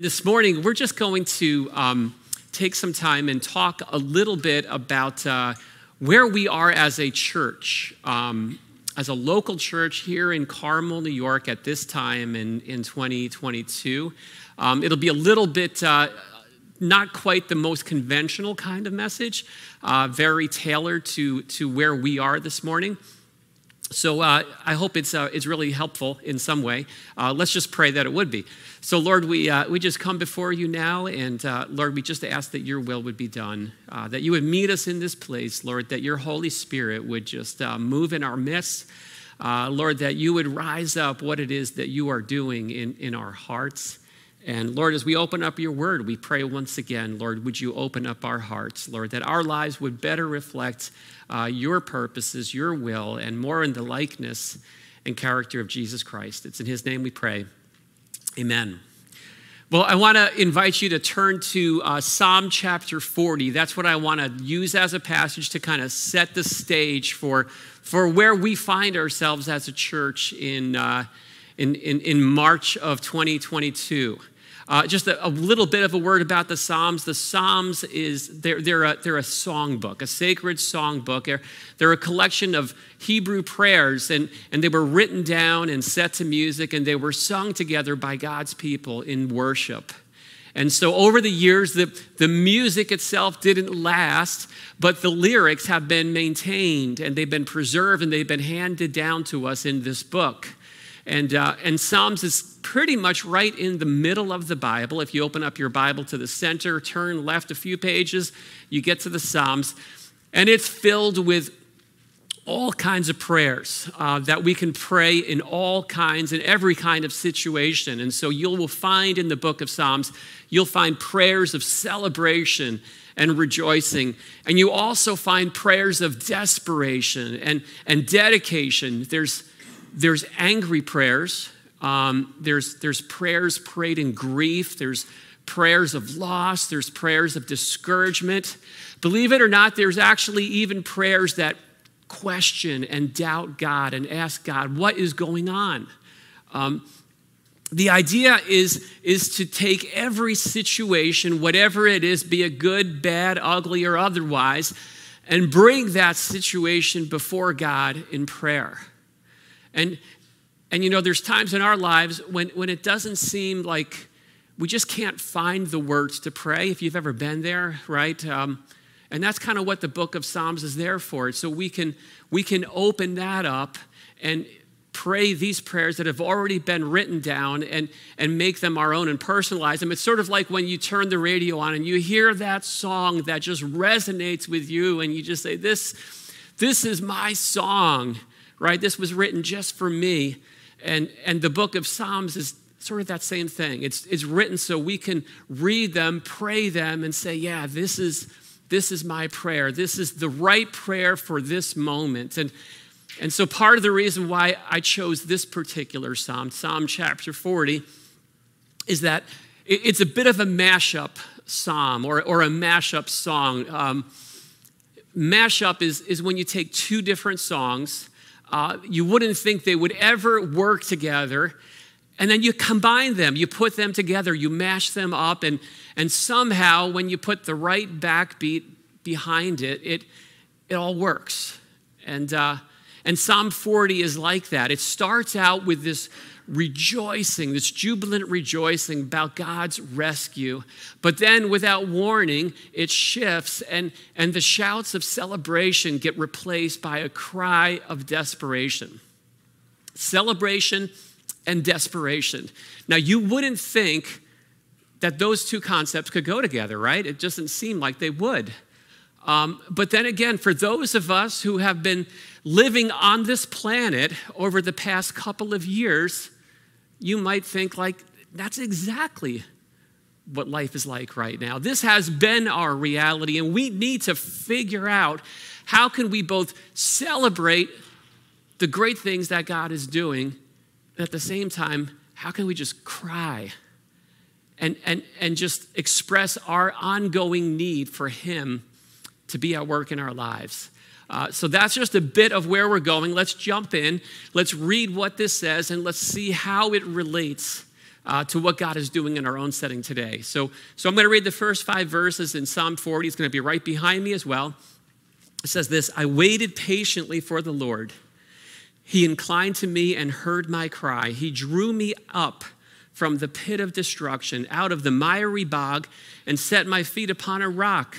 This morning, we're just going to um, take some time and talk a little bit about uh, where we are as a church, um, as a local church here in Carmel, New York, at this time in, in 2022. Um, it'll be a little bit uh, not quite the most conventional kind of message, uh, very tailored to, to where we are this morning. So uh, I hope it's, uh, it's really helpful in some way. Uh, let's just pray that it would be. So, Lord, we, uh, we just come before you now, and uh, Lord, we just ask that your will would be done, uh, that you would meet us in this place, Lord, that your Holy Spirit would just move in our midst. Lord, that you would rise up what it is that you are doing in, in our hearts. And Lord, as we open up your word, we pray once again, Lord, would you open up our hearts, Lord, that our lives would better reflect uh, your purposes, your will, and more in the likeness and character of Jesus Christ. It's in his name we pray. Amen. Well, I want to invite you to turn to uh, Psalm chapter 40. That's what I want to use as a passage to kind of set the stage for, for where we find ourselves as a church in, uh, in, in, in March of 2022. Uh, just a, a, little bit of a word about the Psalms. The Psalms is they're, they're, a, they're a song book, a sacred songbook. They're, they're a collection of Hebrew prayers, and, and they were written down and set to music, and they were sung together by God's people in worship. And so over the years, the, the music itself didn't last, but the lyrics have been maintained and they've been preserved and they've been handed down to us in this book. And, uh, and Psalms is pretty much right in the middle of the Bible. If you open up your Bible to the center, turn left a few pages, you get to the Psalms. And it's filled with all kinds of prayers uh, that we can pray in all kinds in every kind of situation. And so you will find in the book of Psalms, you'll find prayers of celebration and rejoicing. And you also find prayers of desperation and, and dedication. There's there's angry prayers. Um, there's, there's prayers prayed in grief. There's prayers of loss. There's prayers of discouragement. Believe it or not, there's actually even prayers that question and doubt God and ask God, what is going on? Um, the idea is, is to take every situation, whatever it is, be it good, bad, ugly, or otherwise, and bring that situation before God in prayer. And, and you know, there's times in our lives when, when it doesn't seem like we just can't find the words to pray, if you've ever been there, right? Um, and that's kind of what the book of Psalms is there for. So we can, we can open that up and pray these prayers that have already been written down and, and make them our own and personalize them. It's sort of like when you turn the radio on and you hear that song that just resonates with you and you just say, This, this is my song right? This was written just for me. And, and the book of Psalms is sort of that same thing. It's, it's written so we can read them, pray them, and say, yeah, this is, this is my prayer. This is the right prayer for this moment. And, and so part of the reason why I chose this particular psalm, Psalm chapter 40, is that it's a bit of a mashup psalm or, or a mashup song. Um, mashup is, is when you take two different songs uh, you wouldn't think they would ever work together. And then you combine them, you put them together, you mash them up, and, and somehow when you put the right backbeat behind it, it, it all works. And, uh, and Psalm 40 is like that. It starts out with this rejoicing, this jubilant rejoicing about God's rescue. But then, without warning, it shifts, and, and the shouts of celebration get replaced by a cry of desperation. Celebration and desperation. Now, you wouldn't think that those two concepts could go together, right? It doesn't seem like they would. Um, but then again, for those of us who have been living on this planet over the past couple of years, you might think, like, that's exactly what life is like right now. This has been our reality, and we need to figure out how can we both celebrate the great things that God is doing, and at the same time, how can we just cry and, and, and just express our ongoing need for Him to be at work in our lives? Uh, so that's just a bit of where we're going. Let's jump in. Let's read what this says and let's see how it relates uh, to what God is doing in our own setting today. So, so I'm going to read the first five verses in Psalm 40. It's going to be right behind me as well. It says this I waited patiently for the Lord. He inclined to me and heard my cry. He drew me up from the pit of destruction, out of the miry bog, and set my feet upon a rock,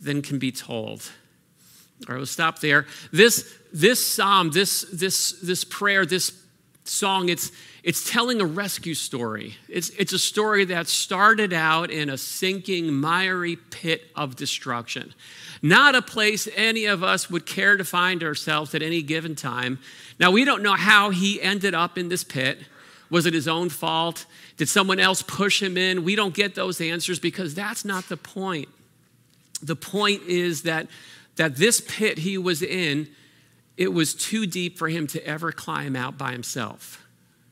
than can be told. All right, we'll stop there. This, this psalm, this, this, this prayer, this song, it's, it's telling a rescue story. It's, it's a story that started out in a sinking, miry pit of destruction. Not a place any of us would care to find ourselves at any given time. Now, we don't know how he ended up in this pit. Was it his own fault? Did someone else push him in? We don't get those answers because that's not the point. The point is that, that this pit he was in, it was too deep for him to ever climb out by himself.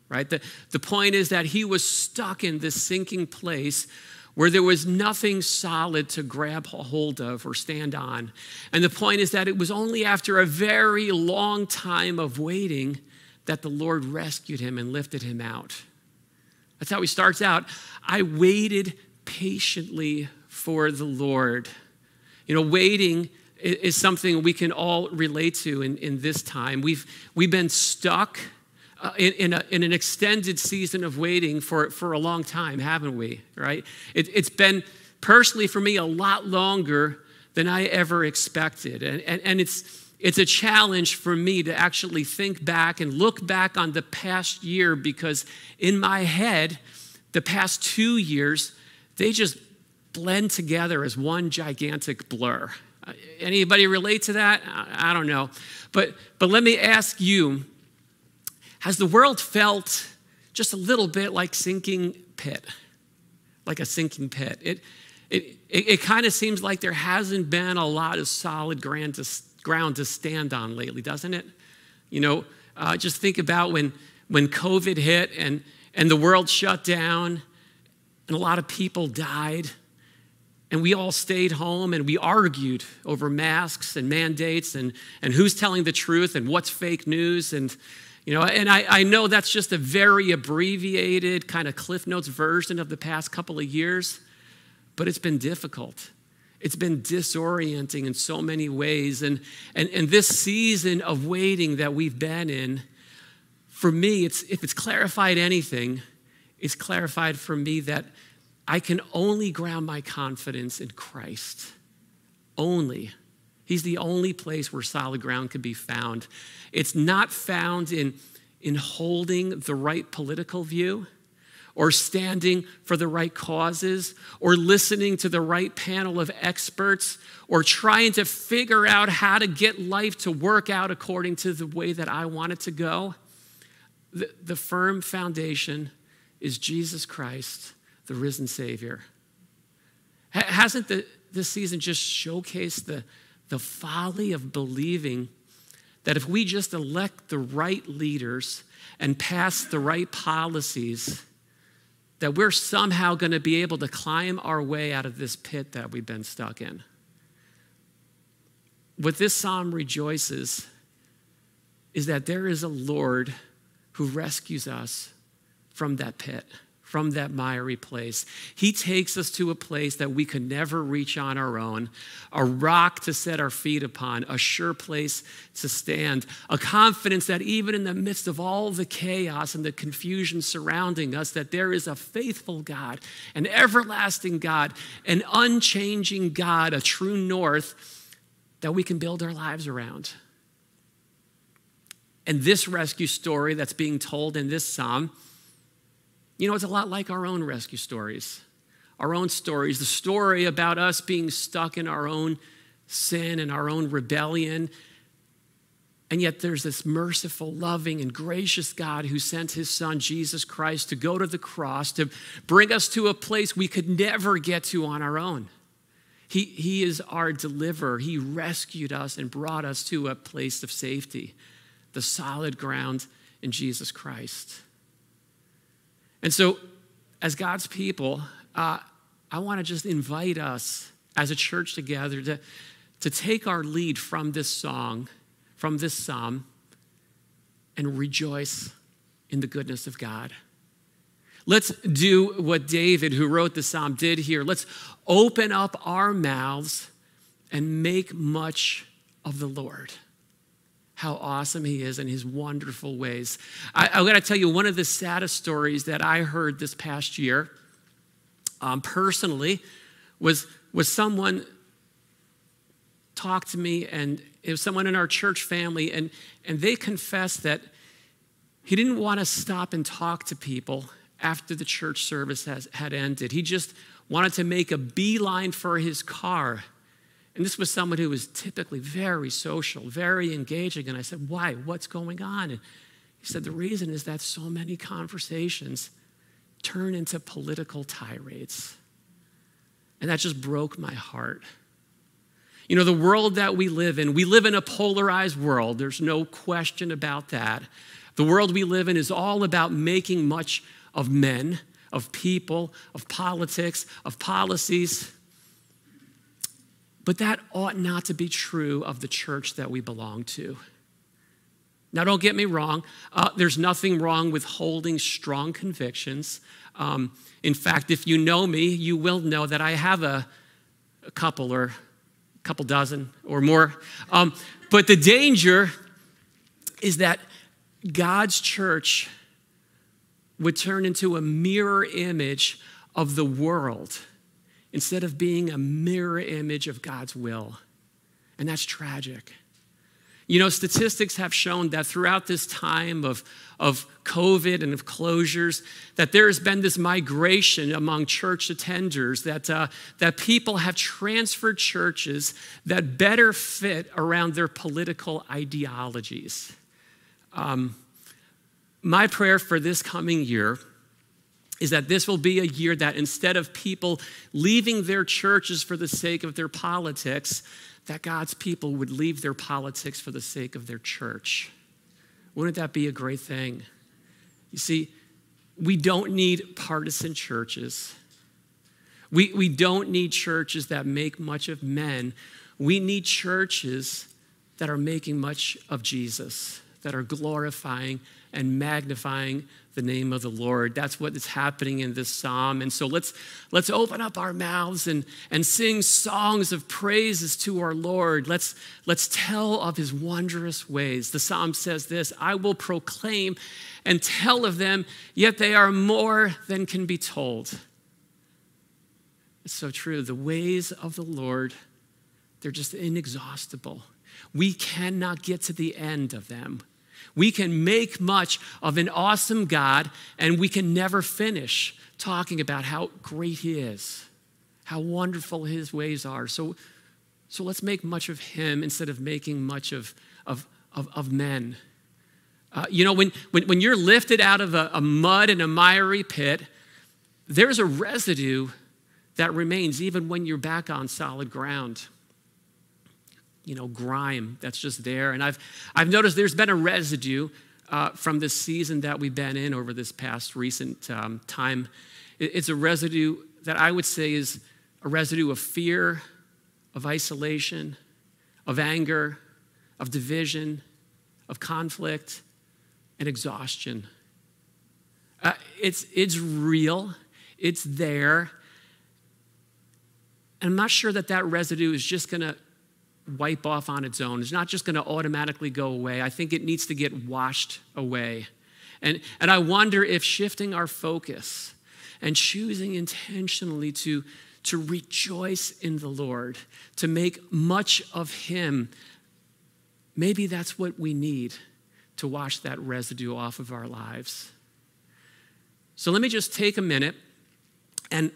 Right? The, the point is that he was stuck in this sinking place where there was nothing solid to grab hold of or stand on. And the point is that it was only after a very long time of waiting that the Lord rescued him and lifted him out. That's how he starts out. I waited patiently for the Lord. You know, waiting is something we can all relate to in, in this time. We've, we've been stuck uh, in, in, a, in, an extended season of waiting for, for a long time, haven't we? Right? It, it's been personally for me a lot longer than I ever expected. And, and, and it's, it's a challenge for me to actually think back and look back on the past year because in my head, the past two years, they just blend together as one gigantic blur. Uh, anybody relate to that? I, don't know. But, but let me ask you has the world felt just a little bit like sinking pit? Like a sinking pit. It, it, it, it kind of seems like there hasn't been a lot of solid ground to, ground to stand on lately, doesn't it? You know, uh, just think about when, when COVID hit and, and the world shut down and a lot of people died and we all stayed home and we argued over masks and mandates and, and who's telling the truth and what's fake news and you know, and I, I know that's just a very abbreviated kind of Cliff Notes version of the past couple of years, but it's been difficult. It's been disorienting in so many ways. And, and, and this season of waiting that we've been in, for me, it's, if it's clarified anything, it's clarified for me that I can only ground my confidence in Christ. Only. He's the only place where solid ground can be found. It's not found in, in holding the right political view or standing for the right causes or listening to the right panel of experts or trying to figure out how to get life to work out according to the way that I want it to go. The, the firm foundation is Jesus Christ, the risen Savior. Hasn't the, this season just showcased the, the folly of believing that if we just elect the right leaders and pass the right policies, that we're somehow going to be able to climb our way out of this pit that we've been stuck in. What this psalm rejoices is that there is a Lord who rescues us from that pit from that miry place. He takes us to a place that we could never reach on our own, a rock to set our feet upon, a sure place to stand, a confidence that even in the midst of all the chaos and the confusion surrounding us, that there is a faithful God, an everlasting God, an unchanging God, a true north that we can build our lives around. And this rescue story that's being told in this psalm you know, it's a lot like our own rescue stories, our own stories, the story about us being stuck in our own sin and our own rebellion. And yet, there's this merciful, loving, and gracious God who sent his son, Jesus Christ, to go to the cross to bring us to a place we could never get to on our own. He, he is our deliverer. He rescued us and brought us to a place of safety, the solid ground in Jesus Christ. And so, as God's people, uh, I want to just invite us as a church together to, to take our lead from this song from this psalm and rejoice in the goodness of God. Let's do what David, who wrote the psalm, did here. Let's open up our mouths and make much of the Lord. How awesome he is in his wonderful ways. I, I got to tell you, one of the saddest stories that I heard this past year, um, personally, was, was someone talked to me and it was someone in our church family, and, and they confessed that he didn't want to stop and talk to people after the church service has, had ended. He just wanted to make a beeline for his car. And this was someone who was typically very social, very engaging. And I said, Why? What's going on? And he said, The reason is that so many conversations turn into political tirades. And that just broke my heart. You know, the world that we live in, we live in a polarized world. There's no question about that. The world we live in is all about making much of men, of people, of politics, of policies. But that ought not to be true of the church that we belong to. Now, don't get me wrong, uh, there's nothing wrong with holding strong convictions. Um, in fact, if you know me, you will know that I have a, a couple or a couple dozen or more. Um, but the danger is that God's church would turn into a mirror image of the world instead of being a mirror image of God's will. And that's tragic. You know, statistics have shown that throughout this time of, of COVID and of closures, that there has been this migration among church attenders, that, uh, that people have transferred churches that better fit around their political ideologies. Um, my prayer for this coming year is that this will be a year that instead of people leaving their churches for the sake of their politics, that God's people would leave their politics for the sake of their church. Wouldn't that be a great thing? You see, we don't need partisan churches. We, we don't need churches that make much of men. We need churches that are making much of Jesus, that are glorifying and magnifying the name of the Lord. That's what is happening in this psalm. And so let's, let's open up our mouths and, and sing songs of praises to our Lord. Let's, let's tell of his wondrous ways. The psalm says this I will proclaim and tell of them, yet they are more than can be told. It's so true. The ways of the Lord, they're just inexhaustible. We cannot get to the end of them. We can make much of an awesome God, and we can never finish talking about how great He is, how wonderful His ways are. So, so let's make much of Him instead of making much of, of, of, of men. Uh, you know, when, when, when you're lifted out of a, a mud and a miry pit, there's a residue that remains even when you're back on solid ground you know, grime that's just there. And I've, I've noticed there's been a residue uh, from this season that we've been in over this past recent um, time. It's a residue that I would say is a residue of fear, of isolation, of anger, of division, of conflict, and exhaustion. Uh, it's, it's real, it's there. And I'm not sure that that residue is just going to wipe off on its own. It's not just going to automatically go away. I think it needs to get washed away. And, and I wonder if shifting our focus and choosing intentionally to, to rejoice in the Lord, to make much of Him, maybe that's what we need to wash that residue off of our lives. So let me just take a minute and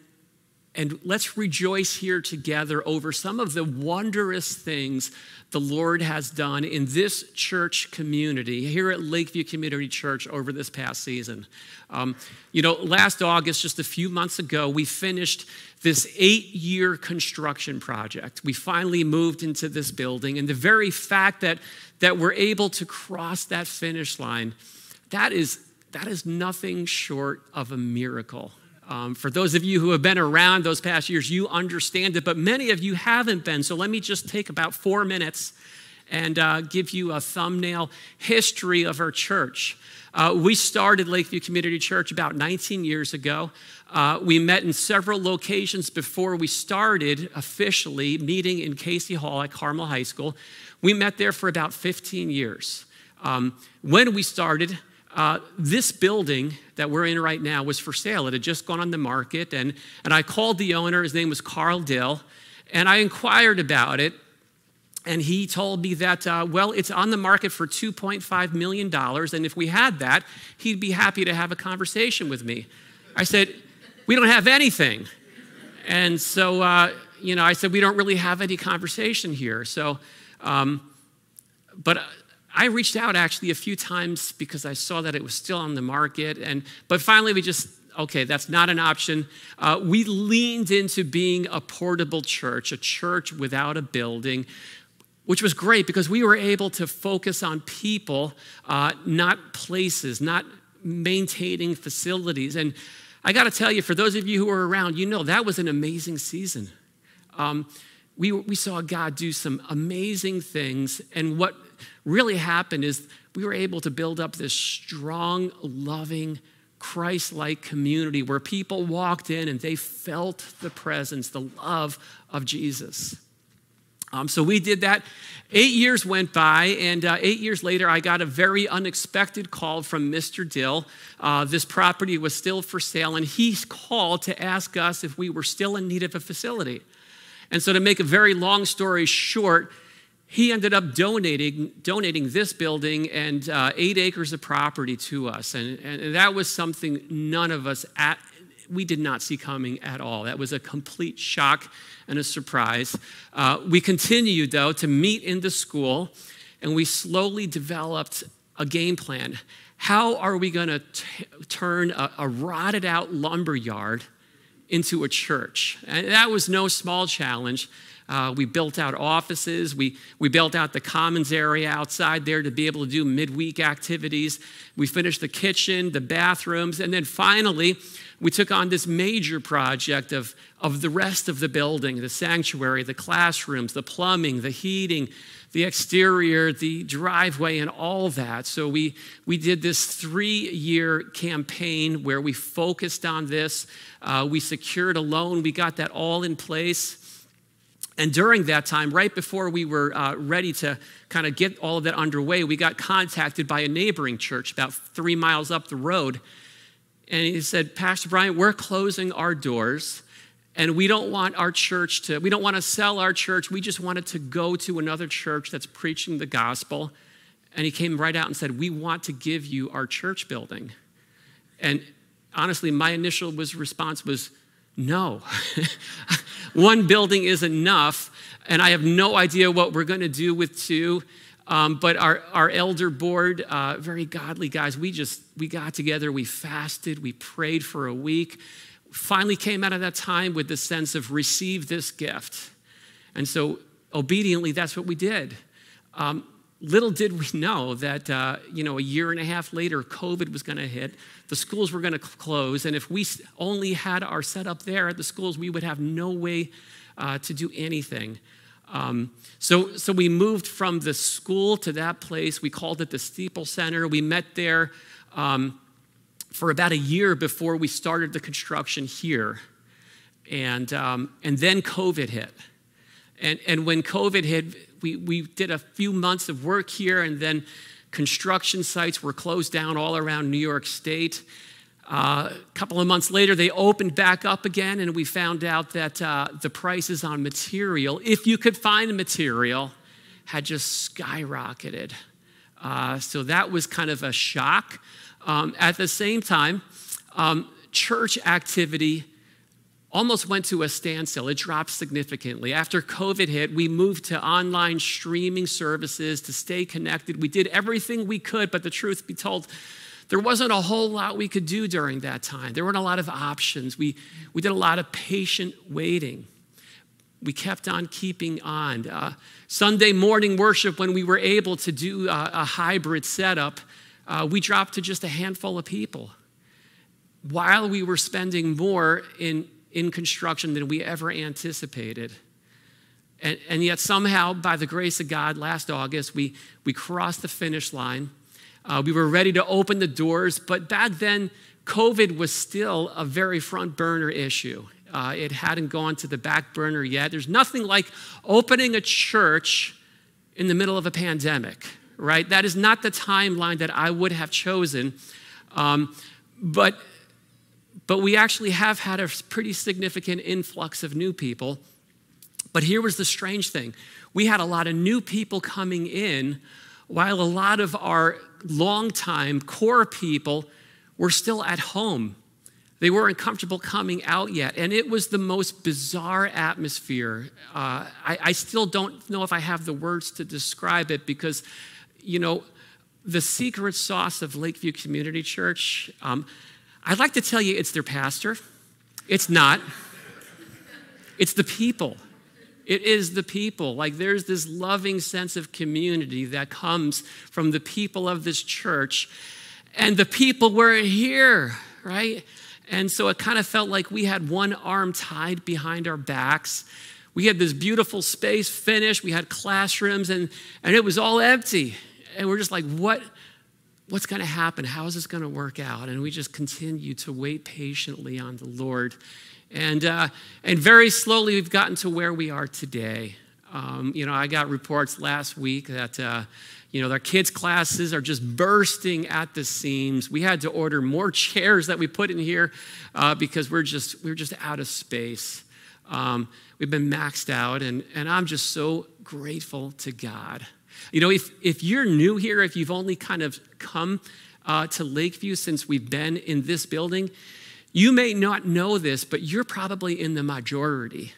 and let's rejoice here together over some of the wondrous things the Lord has done in this church community here at Lakeview Community Church over this past season. Um, you know, last August, just a few months ago, we finished this eight year construction project. We finally moved into this building, and the very fact that, that we're able to cross that finish line, that is, that is nothing short of a miracle. Um, for those of you who have been around those past years, you understand it, but many of you haven't been. So let me just take about four minutes and uh, give you a thumbnail history of our church. Uh, we started Lakeview Community Church about 19 years ago. Uh, we met in several locations before we started officially meeting in Casey Hall at Carmel High School. We met there for about 15 years. Um, when we started, uh, this building that we're in right now was for sale. It had just gone on the market, and, and I called the owner. His name was Carl Dill, and I inquired about it. And he told me that, uh, well, it's on the market for $2.5 million, and if we had that, he'd be happy to have a conversation with me. I said, We don't have anything. And so, uh, you know, I said, We don't really have any conversation here. So, um, but I reached out actually a few times because I saw that it was still on the market. And, but finally, we just, okay, that's not an option. Uh, we leaned into being a portable church, a church without a building, which was great because we were able to focus on people, uh, not places, not maintaining facilities. And I got to tell you, for those of you who were around, you know that was an amazing season. Um, we, we saw God do some amazing things. And what really happened is we were able to build up this strong, loving, Christ like community where people walked in and they felt the presence, the love of Jesus. Um, so we did that. Eight years went by, and uh, eight years later, I got a very unexpected call from Mr. Dill. Uh, this property was still for sale, and he called to ask us if we were still in need of a facility. And so, to make a very long story short, he ended up donating, donating this building and uh, eight acres of property to us. And, and that was something none of us at, we did not see coming at all. That was a complete shock and a surprise. Uh, we continued, though, to meet in the school, and we slowly developed a game plan. How are we going to turn a, a rotted out lumber yard into a church? And that was no small challenge. Uh, we built out offices. We, we built out the commons area outside there to be able to do midweek activities. We finished the kitchen, the bathrooms, and then finally, we took on this major project of, of the rest of the building the sanctuary, the classrooms, the plumbing, the heating, the exterior, the driveway, and all that. So we, we did this three year campaign where we focused on this. Uh, we secured a loan, we got that all in place. And during that time, right before we were uh, ready to kind of get all of that underway, we got contacted by a neighboring church about three miles up the road. And he said, Pastor Brian, we're closing our doors and we don't want our church to, we don't want to sell our church. We just wanted to go to another church that's preaching the gospel. And he came right out and said, We want to give you our church building. And honestly, my initial was, response was, No. One building is enough, and I have no idea what we're going to do with two. Um, but our, our elder board, uh, very godly guys, we just, we got together, we fasted, we prayed for a week. Finally came out of that time with the sense of receive this gift. And so obediently, that's what we did. Um, little did we know that, uh, you know, a year and a half later, COVID was going to hit. The schools were going to close. And if we only had our setup there at the schools, we would have no way uh, to do anything. Um, so, so we moved from the school to that place. We called it the Steeple Center. We met there um, for about a year before we started the construction here. And, um, and then COVID hit. And, and when COVID hit, we, we did a few months of work here, and then construction sites were closed down all around New York State. Uh, a couple of months later, they opened back up again, and we found out that uh, the prices on material, if you could find the material, had just skyrocketed. Uh, so that was kind of a shock. Um, at the same time, um, church activity almost went to a standstill. It dropped significantly. After COVID hit, we moved to online streaming services to stay connected. We did everything we could, but the truth be told, there wasn't a whole lot we could do during that time. There weren't a lot of options. We, we did a lot of patient waiting. We kept on keeping on. Uh, Sunday morning worship, when we were able to do a, a hybrid setup, uh, we dropped to just a handful of people while we were spending more in in construction than we ever anticipated. And, and, yet, somehow, by the grace of God, last August, we, we crossed the finish line. Uh, we were ready to open the doors, but back then, COVID was still a very front burner issue. Uh, it hadn't gone to the back burner yet. There's nothing like opening a church in the middle of a pandemic, right? That is not the timeline that I would have chosen. Um, but but we actually have had a pretty significant influx of new people. But here was the strange thing we had a lot of new people coming in, while a lot of our longtime core people were still at home. They weren't comfortable coming out yet. And it was the most bizarre atmosphere. Uh, I, I still don't know if I have the words to describe it because, you know, the secret sauce of Lakeview Community Church. Um, I'd like to tell you it's their pastor. It's not. It's the people. It is the people. Like there's this loving sense of community that comes from the people of this church. And the people weren't here, right? And so it kind of felt like we had one arm tied behind our backs. We had this beautiful space finished. We had classrooms, and, and it was all empty. And we're just like, what? What's going to happen? How is this going to work out? And we just continue to wait patiently on the Lord. And, uh, and very slowly, we've gotten to where we are today. Um, you know, I got reports last week that, uh, you know, our kids' classes are just bursting at the seams. We had to order more chairs that we put in here uh, because we're just, we're just out of space. Um, we've been maxed out, and, and I'm just so grateful to God you know, if, if you're new here, if you've only kind of come uh, to Lakeview since we've been in this building, you may not know this, but you're probably in the majority.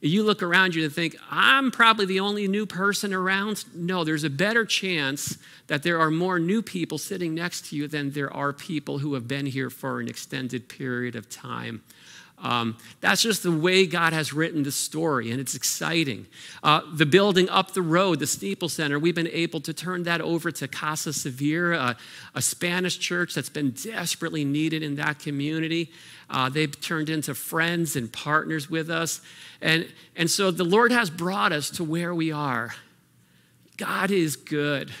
You look around you and think, I'm probably the only new person around. No, there's a better chance that there are more new people sitting next to you than there are people who have been here for an extended period of time. Um, that's just the way God has written the story, and it's exciting. Uh, the building up the road, the Steeple Center, we've been able to turn that over to Casa Severe, a, a Spanish church that's been desperately needed in that community. Uh, they've turned into friends and partners with us. And, and so the Lord has brought us to where we are. God is good.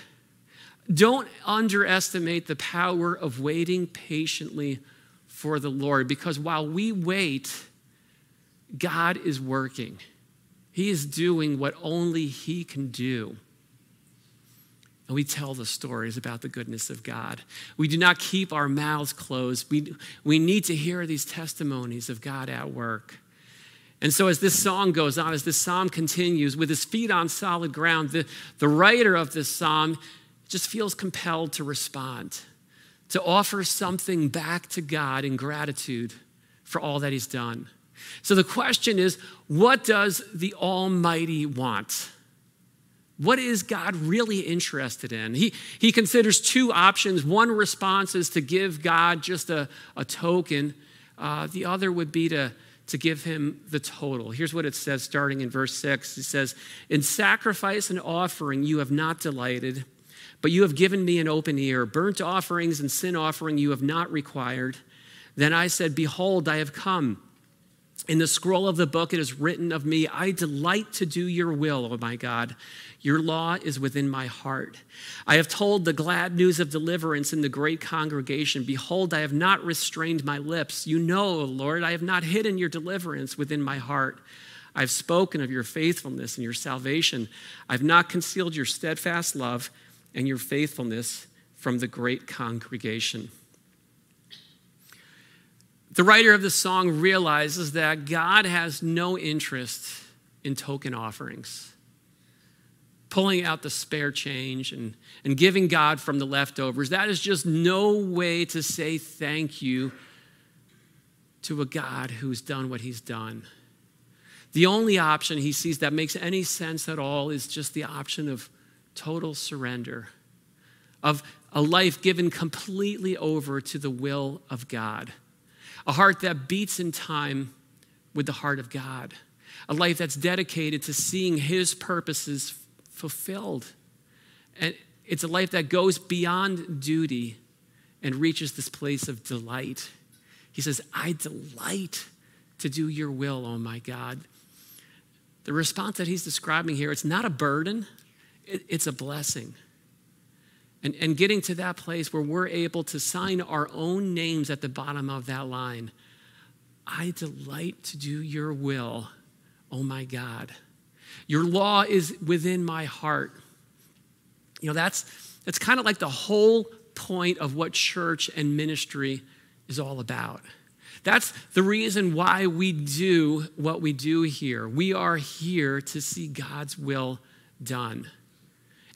Don't underestimate the power of waiting patiently for the Lord because while we wait, God is working. He is doing what only He can do. And we tell the stories about the goodness of God. We do not keep our mouths closed. We, we need to hear these testimonies of God at work. And so, as this song goes on, as this psalm continues, with his feet on solid ground, the, the writer of this psalm just feels compelled to respond to offer something back to God in gratitude for all that He's done. So the question is what does the Almighty want? What is God really interested in? He, he considers two options. One response is to give God just a, a token, uh, the other would be to, to give him the total. Here's what it says starting in verse 6 It says, In sacrifice and offering you have not delighted. But you have given me an open ear. Burnt offerings and sin offering you have not required. Then I said, Behold, I have come. In the scroll of the book it is written of me, I delight to do your will, O my God. Your law is within my heart. I have told the glad news of deliverance in the great congregation. Behold, I have not restrained my lips. You know, Lord, I have not hidden your deliverance within my heart. I've spoken of your faithfulness and your salvation. I've not concealed your steadfast love and your faithfulness from the great congregation. The writer of the song realizes that God has no interest in token offerings. Pulling out the spare change and, and giving God from the leftovers, that is just no way to say thank you to a God who's done what he's done. The only option he sees that makes any sense at all is just the option of total surrender, of a life given completely over to the will of God, a heart that beats in time with the heart of God, a life that's dedicated to seeing his purposes fulfilled. And it's a life that goes beyond duty and reaches this place of delight. He says, I delight to do your will, oh my God. The response that he's describing here, it's not a burden, it, it's a blessing. And, and getting to that place where we're able to sign our own names at the bottom of that line I delight to do your will, oh my God. Your law is within my heart. You know, that's, that's kind of like the whole point of what church and ministry is all about. That's the reason why we do what we do here. We are here to see God's will done.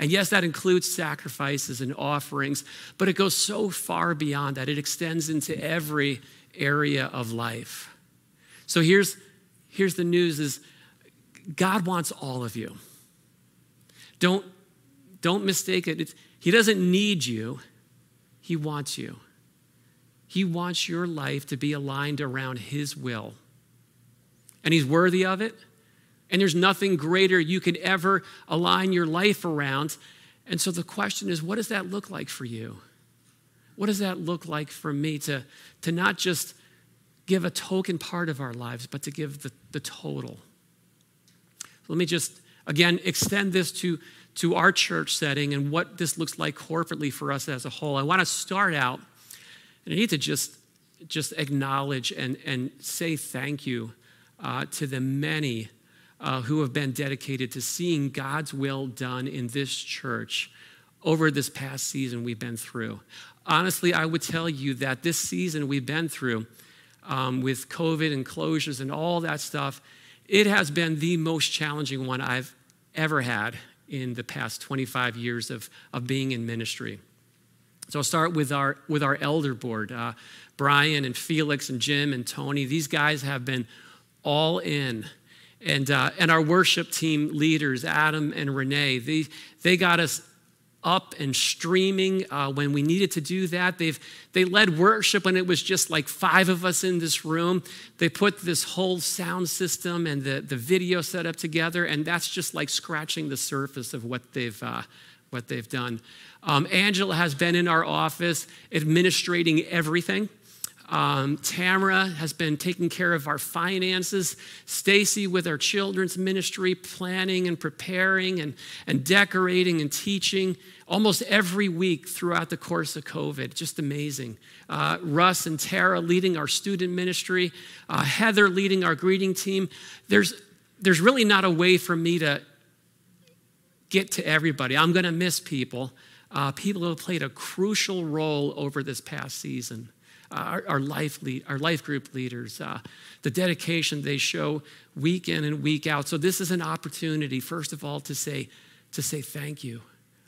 And yes, that includes sacrifices and offerings, but it goes so far beyond that. It extends into every area of life. So here's, here's the news is God wants all of you. Don't, don't mistake it. It's, he doesn't need you, He wants you. He wants your life to be aligned around His will. And He's worthy of it. And there's nothing greater you could ever align your life around. And so the question is what does that look like for you? What does that look like for me to, to not just give a token part of our lives, but to give the, the total? Let me just, again, extend this to, to our church setting and what this looks like corporately for us as a whole. I want to start out and I need to just, just acknowledge and, and say thank you uh, to the many uh, who have been dedicated to seeing God's will done in this church over this past season we've been through. Honestly, I would tell you that this season we've been through um, with COVID and closures and all that stuff, it has been the most challenging one I've ever had in the past 25 years of, of being in ministry. So I'll start with our, with our elder board. Uh, Brian and Felix and Jim and Tony, these guys have been all in. And, uh, and our worship team leaders, Adam and Renee, they, they got us up and streaming uh, when we needed to do that. They've, they led worship when it was just like five of us in this room. They put this whole sound system and the, the video setup together, and that's just like scratching the surface of what they've, uh, what they've done. Um, Angela has been in our office administrating everything. Um, Tamara has been taking care of our finances. Stacy with our children's ministry, planning and preparing and, and decorating and teaching almost every week throughout the course of COVID. Just amazing. Uh, Russ and Tara leading our student ministry. Uh, Heather leading our greeting team. There's, there's really not a way for me to get to everybody. I'm going to miss people uh, people who have played a crucial role over this past season. Our, our, life lead, our life group leaders, uh, the dedication they show week in and week out. So this is an opportunity, first of all, to say to say thank you.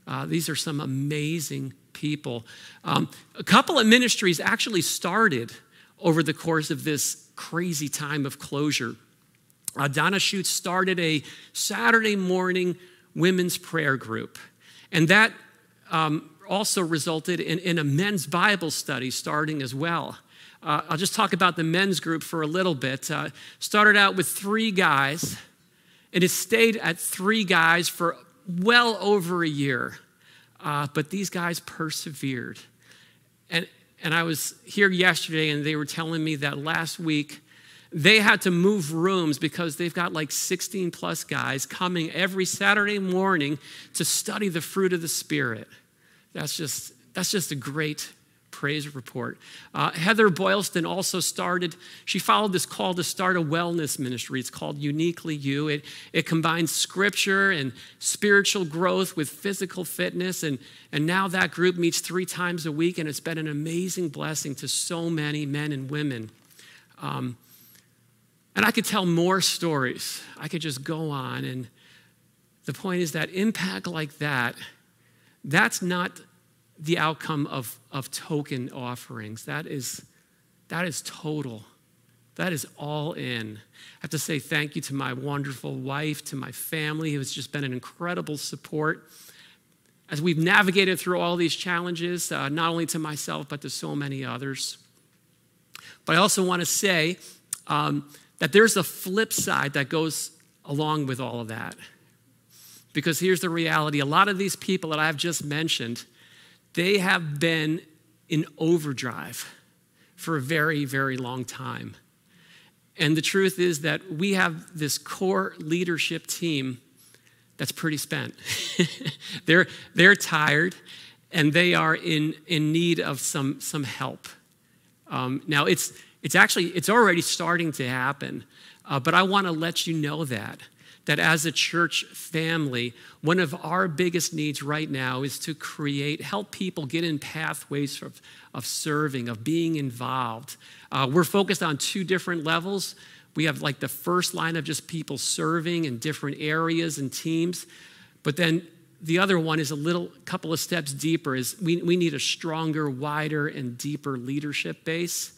Uh, these are some amazing people. Um, a couple of ministries actually started over the course of this crazy time of closure. Uh, Donna Schutz started a Saturday morning women's prayer group. And that um, also resulted in, in, a men's Bible study starting as well. Uh, I'll just talk about the men's group for a little bit. Uh, started out with three guys, and it stayed at three guys for well over a year. Uh, but these guys persevered. And, and I was here yesterday, and they were telling me that last week they had to move rooms because they've got like 16 plus guys coming every Saturday morning to study the fruit of the Spirit. That's just, that's just a great praise report. Uh, Heather Boylston also started, she followed this call to start a wellness ministry. It's called Uniquely You. It, it combines scripture and spiritual growth with physical fitness. And, and now that group meets three times a week, and it's been an amazing blessing to so many men and women. Um, and I could tell more stories. I could just go on. And the point is that impact like that that's not the outcome of, of token offerings. That is, that is total. That is all in. I have to say thank you to my wonderful wife, to my family, who has just been an incredible support as we've navigated through all these challenges, uh, not only to myself, but to so many others. But I also want to say um, that there's a flip side that goes along with all of that. Because here's the reality a lot of these people that I've just mentioned, they have been in overdrive for a very, very long time. And the truth is that we have this core leadership team that's pretty spent. they're, they're tired and they are in, in need of some, some help. Um, now, it's, it's actually, it's already starting to happen, uh, but I want to let you know that, that as a church family, one of our biggest needs right now is to create, help people get in pathways of, of serving, of being involved. Uh, we're focused on two different levels. We have like the first line of just people serving in different areas and teams. But then the other one is a little couple of steps deeper is we, we need a stronger, wider, and deeper leadership base.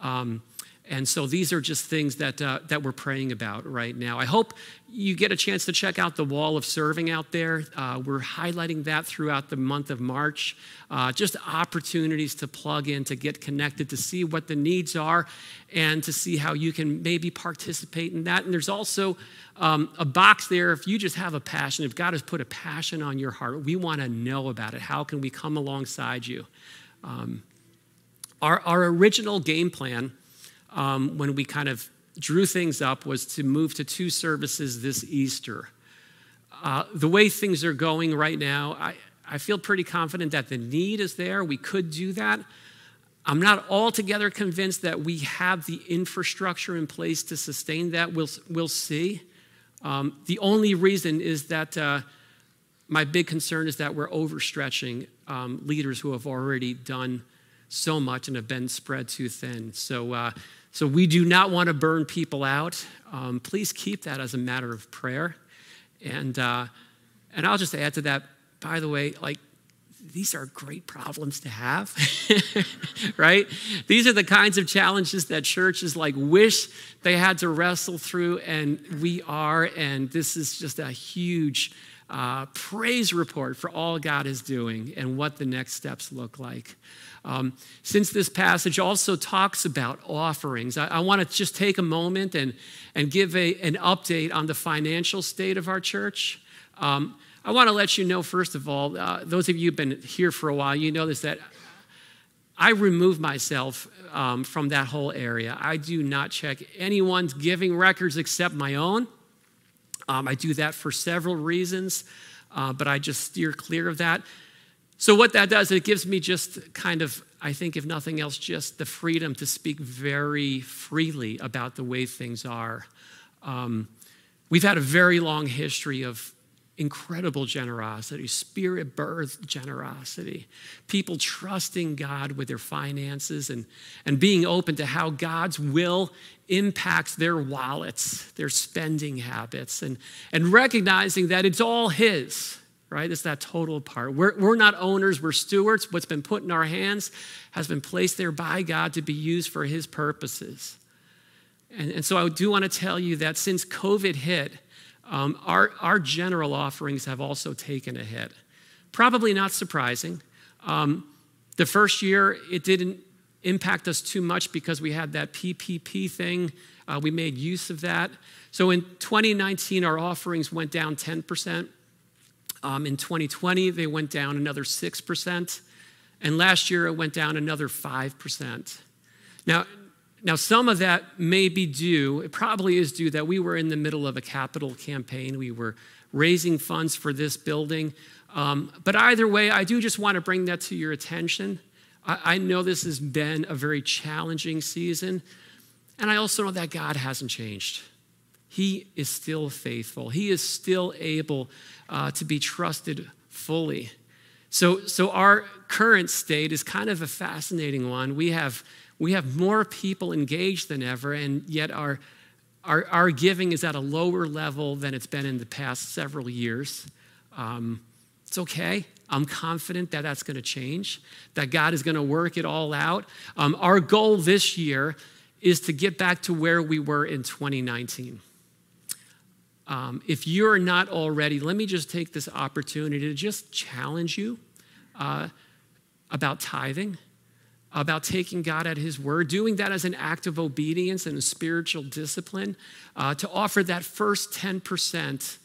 Um, and so these are just things that, uh, that we're praying about right now. I hope you get a chance to check out the wall of serving out there. Uh, we're highlighting that throughout the month of March. Uh, just opportunities to plug in, to get connected, to see what the needs are, and to see how you can maybe participate in that. And there's also um, a box there if you just have a passion, if God has put a passion on your heart, we want to know about it. How can we come alongside you? Um, our, our original game plan um, when we kind of drew things up was to move to two services this Easter. Uh, the way things are going right now, I, I feel pretty confident that the need is there. We could do that. I'm not altogether convinced that we have the infrastructure in place to sustain that. We'll, we'll see. Um, the only reason is that uh, my big concern is that we're overstretching um, leaders who have already done so much and have been spread too thin. So, uh, so we do not want to burn people out. Um, please keep that as a matter of prayer. And, uh, and I'll just add to that, by the way, like, these are great problems to have, right? These are the kinds of challenges that churches like wish they had to wrestle through, and we are. And this is just a huge uh, praise report for all God is doing and what the next steps look like. Um, since this passage also talks about offerings, I, I want to just take a moment and, and give a, an update on the financial state of our church. Um, I want to let you know, first of all, uh, those of you who've been here for a while, you know this, that I remove myself um, from that whole area. I do not check anyone's giving records except my own. Um, I do that for several reasons, uh, but I just steer clear of that. So, what that does, it gives me just kind of, I think, if nothing else, just the freedom to speak very freely about the way things are. Um, we've had a very long history of incredible generosity, spirit birthed generosity, people trusting God with their finances and, and being open to how God's will impacts their wallets, their spending habits, and, and recognizing that it's all His right? It's that total part. We're, we're not owners, we're stewards. What's been put in our hands has been placed there by God to be used for His purposes. And, and so I do want to tell you that since COVID hit, um, our, our general offerings have also taken a hit. Probably not surprising. Um, the first year, it didn't impact us too much because we had that PPP thing. Uh, we made use of that. So in 2019, our offerings went down 10%. Um, in 2020, they went down another 6%. And last year, it went down another 5%. Now, now, some of that may be due, it probably is due that we were in the middle of a capital campaign. We were raising funds for this building. Um, but either way, I do just want to bring that to your attention. I, I know this has been a very challenging season. And I also know that God hasn't changed. He is still faithful, He is still able uh, to be trusted fully. So, so our current state is kind of a fascinating one. We have, we have more people engaged than ever, and yet our, our, our giving is at a lower level than it's been in the past several years. Um, it's okay. I'm confident that that's going to change, that God is going to work it all out. Um, our goal this year is to get back to where we were in 2019. Um, if you're not already, let me just take this opportunity to just challenge you uh, about tithing, about taking God at His word, doing that as an act of obedience and a spiritual discipline, uh, to offer that first 10%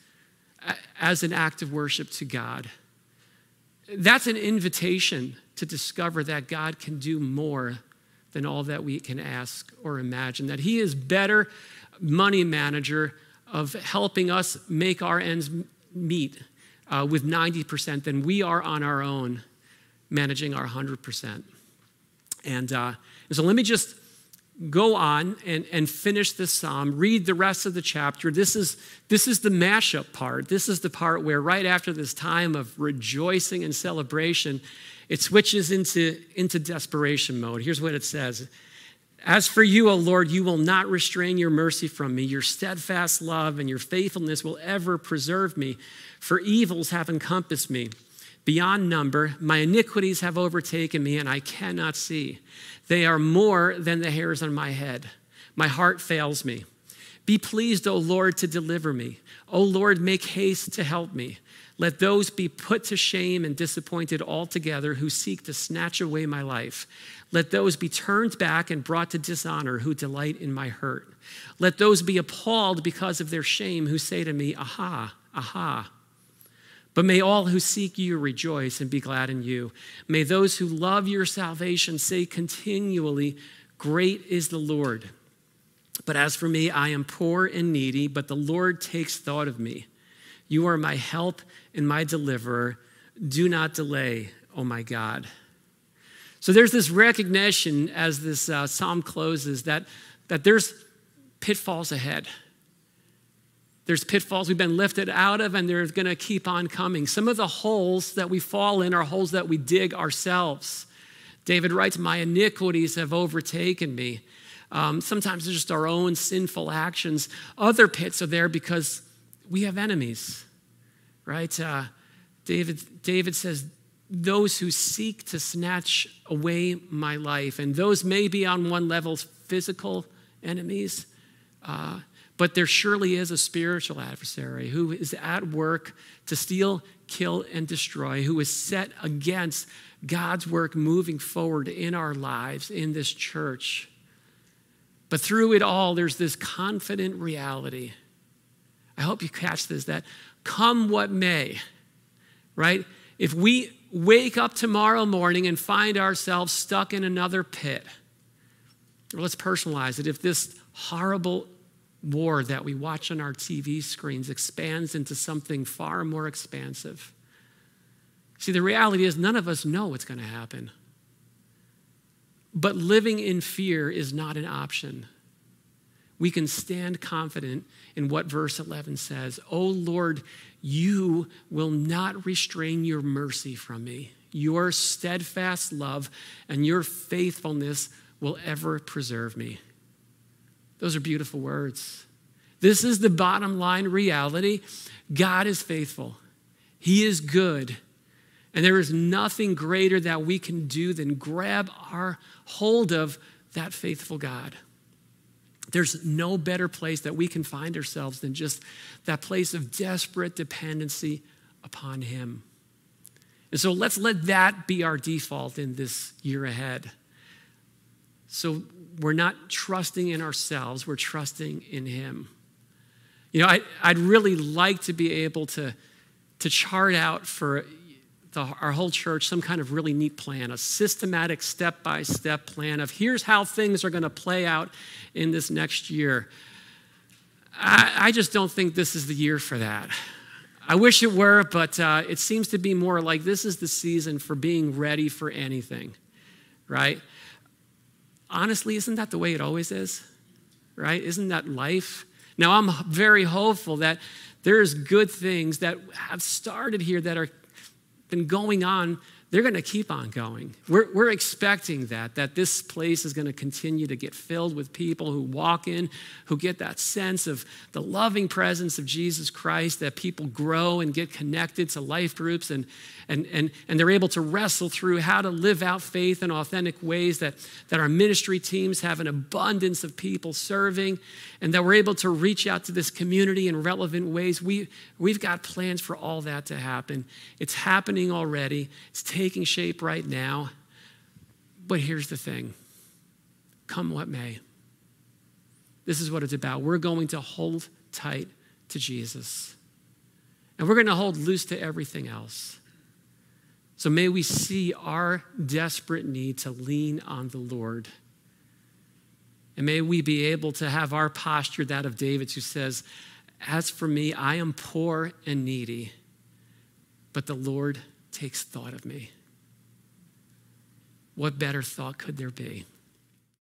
as an act of worship to God. That's an invitation to discover that God can do more than all that we can ask or imagine, that He is better money manager of helping us make our ends meet uh, with 90% than we are on our own managing our 100%. And, uh, so let me just go on and, and finish this psalm, read the rest of the chapter. This is, this is the mashup part. This is the part where, right after this time of rejoicing and celebration, it switches into, into desperation mode. Here's what it says as for you, O Lord, you will not restrain your mercy from me. Your steadfast love and your faithfulness will ever preserve me, for evils have encompassed me. Beyond number, my iniquities have overtaken me, and I cannot see. They are more than the hairs on my head. My heart fails me. Be pleased, O Lord, to deliver me. O Lord, make haste to help me. Let those be put to shame and disappointed altogether who seek to snatch away my life. Let those be turned back and brought to dishonor who delight in my hurt. Let those be appalled because of their shame who say to me, Aha, aha. But may all who seek you rejoice and be glad in you. May those who love your salvation say continually, Great is the Lord. But as for me, I am poor and needy, but the Lord takes thought of me. You are my help and my deliverer. Do not delay, O oh my God. So there's this recognition as this uh, psalm closes that, that there's pitfalls ahead. There's pitfalls we've been lifted out of, and they're going to keep on coming. Some of the holes that we fall in are holes that we dig ourselves. David writes, My iniquities have overtaken me. Um, sometimes it's just our own sinful actions. Other pits are there because we have enemies, right? Uh, David, David says, those who seek to snatch away my life. And those may be on one level physical enemies, uh, but there surely is a spiritual adversary who is at work to steal, kill, and destroy, who is set against God's work moving forward in our lives, in this church. But through it all, there's this confident reality. I hope you catch this that come what may, right? If we wake up tomorrow morning and find ourselves stuck in another pit, let's personalize it, if this horrible war that we watch on our TV screens expands into something far more expansive. See, the reality is none of us know what's going to happen. But living in fear is not an option. We can stand confident in what verse 11 says. Oh Lord, you will not restrain your mercy from me. Your steadfast love and your faithfulness will ever preserve me. Those are beautiful words. This is the bottom line reality God is faithful, He is good. And there is nothing greater that we can do than grab our hold of that faithful God. There's no better place that we can find ourselves than just that place of desperate dependency upon Him. And so let's let that be our default in this year ahead. So we're not trusting in ourselves, we're trusting in Him. You know, I, would really like to be able to, to chart out for the, our whole church some kind of really neat plan, a systematic step by step plan of here's how things are going to play out in this next year. I, I, just don't think this is the year for that. I wish it were, but uh, it seems to be more like this is the season for being ready for anything, right? Honestly, isn't that the way it always is? Right? Isn't that life? Now, I'm very hopeful that there's good things that have started here that are been going on they're going to keep on going. We're, we're expecting that, that this place is going to continue to get filled with people who walk in, who get that sense of the loving presence of Jesus Christ, that people grow and get connected to life groups, and, and, and, and they're able to wrestle through how to live out faith in authentic ways, that, that our ministry teams have an abundance of people serving, and that we're able to reach out to this community in relevant ways. We, we've got plans for all that to happen. It's happening already. It's taking shape right now. But here's the thing come what may. This is what it's about. We're going to hold tight to Jesus, and we're going to hold loose to everything else. So may we see our desperate need to lean on the Lord. And may we be able to have our posture that of David, who says, As for me, I am poor and needy, but the Lord takes thought of me. What better thought could there be?